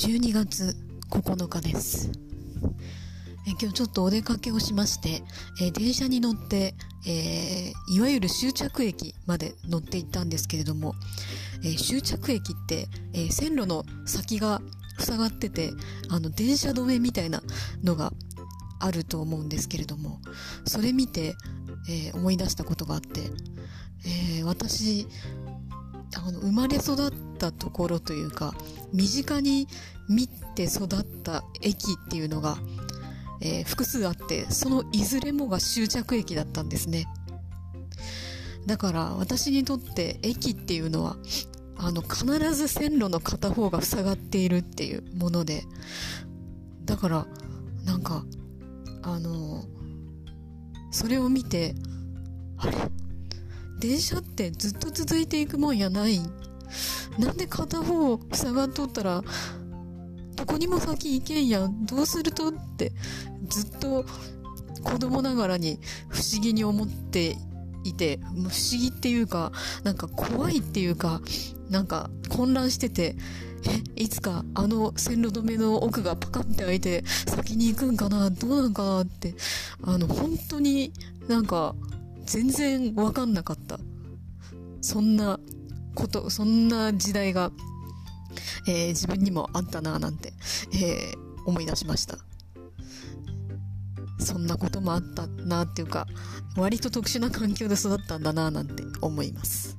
12月9日です。え今日ちょっとお出かけをしまして、え電車に乗って、えー、いわゆる終着駅まで乗っていったんですけれども、え終着駅って、え線路の先が塞がっててあの電車止めみたいなのがあると思うんですけれどもそれ見て、えー、思い出したことがあって、えー、私あの生まれ育ったところというか身近に見て育った駅っていうのが、えー、複数あってそのいずれもが終着駅だったんですね。だから私にとって駅っていうのはあの必ず線路の片方が塞がっているっていうものでだからなんかあのそれを見てあれ？電車ってずっと続いていくもんやないなんで片方塞がっとったらどこにも先行けんやん。どうするとってずっと子供ながらに不思議に思っていて不思議っていうかなんか怖いっていうかなんか混乱しててえいつかあの線路止めの奥がパカって開いて先に行くんかな？どうなんかなってあの本当になんか全然わかんなかった。そんなことそんな時代が、えー、自分にもあったななんて、えー、思い出しました。そんなこともあったなっていうか割と特殊な環境で育ったんだななんて思います。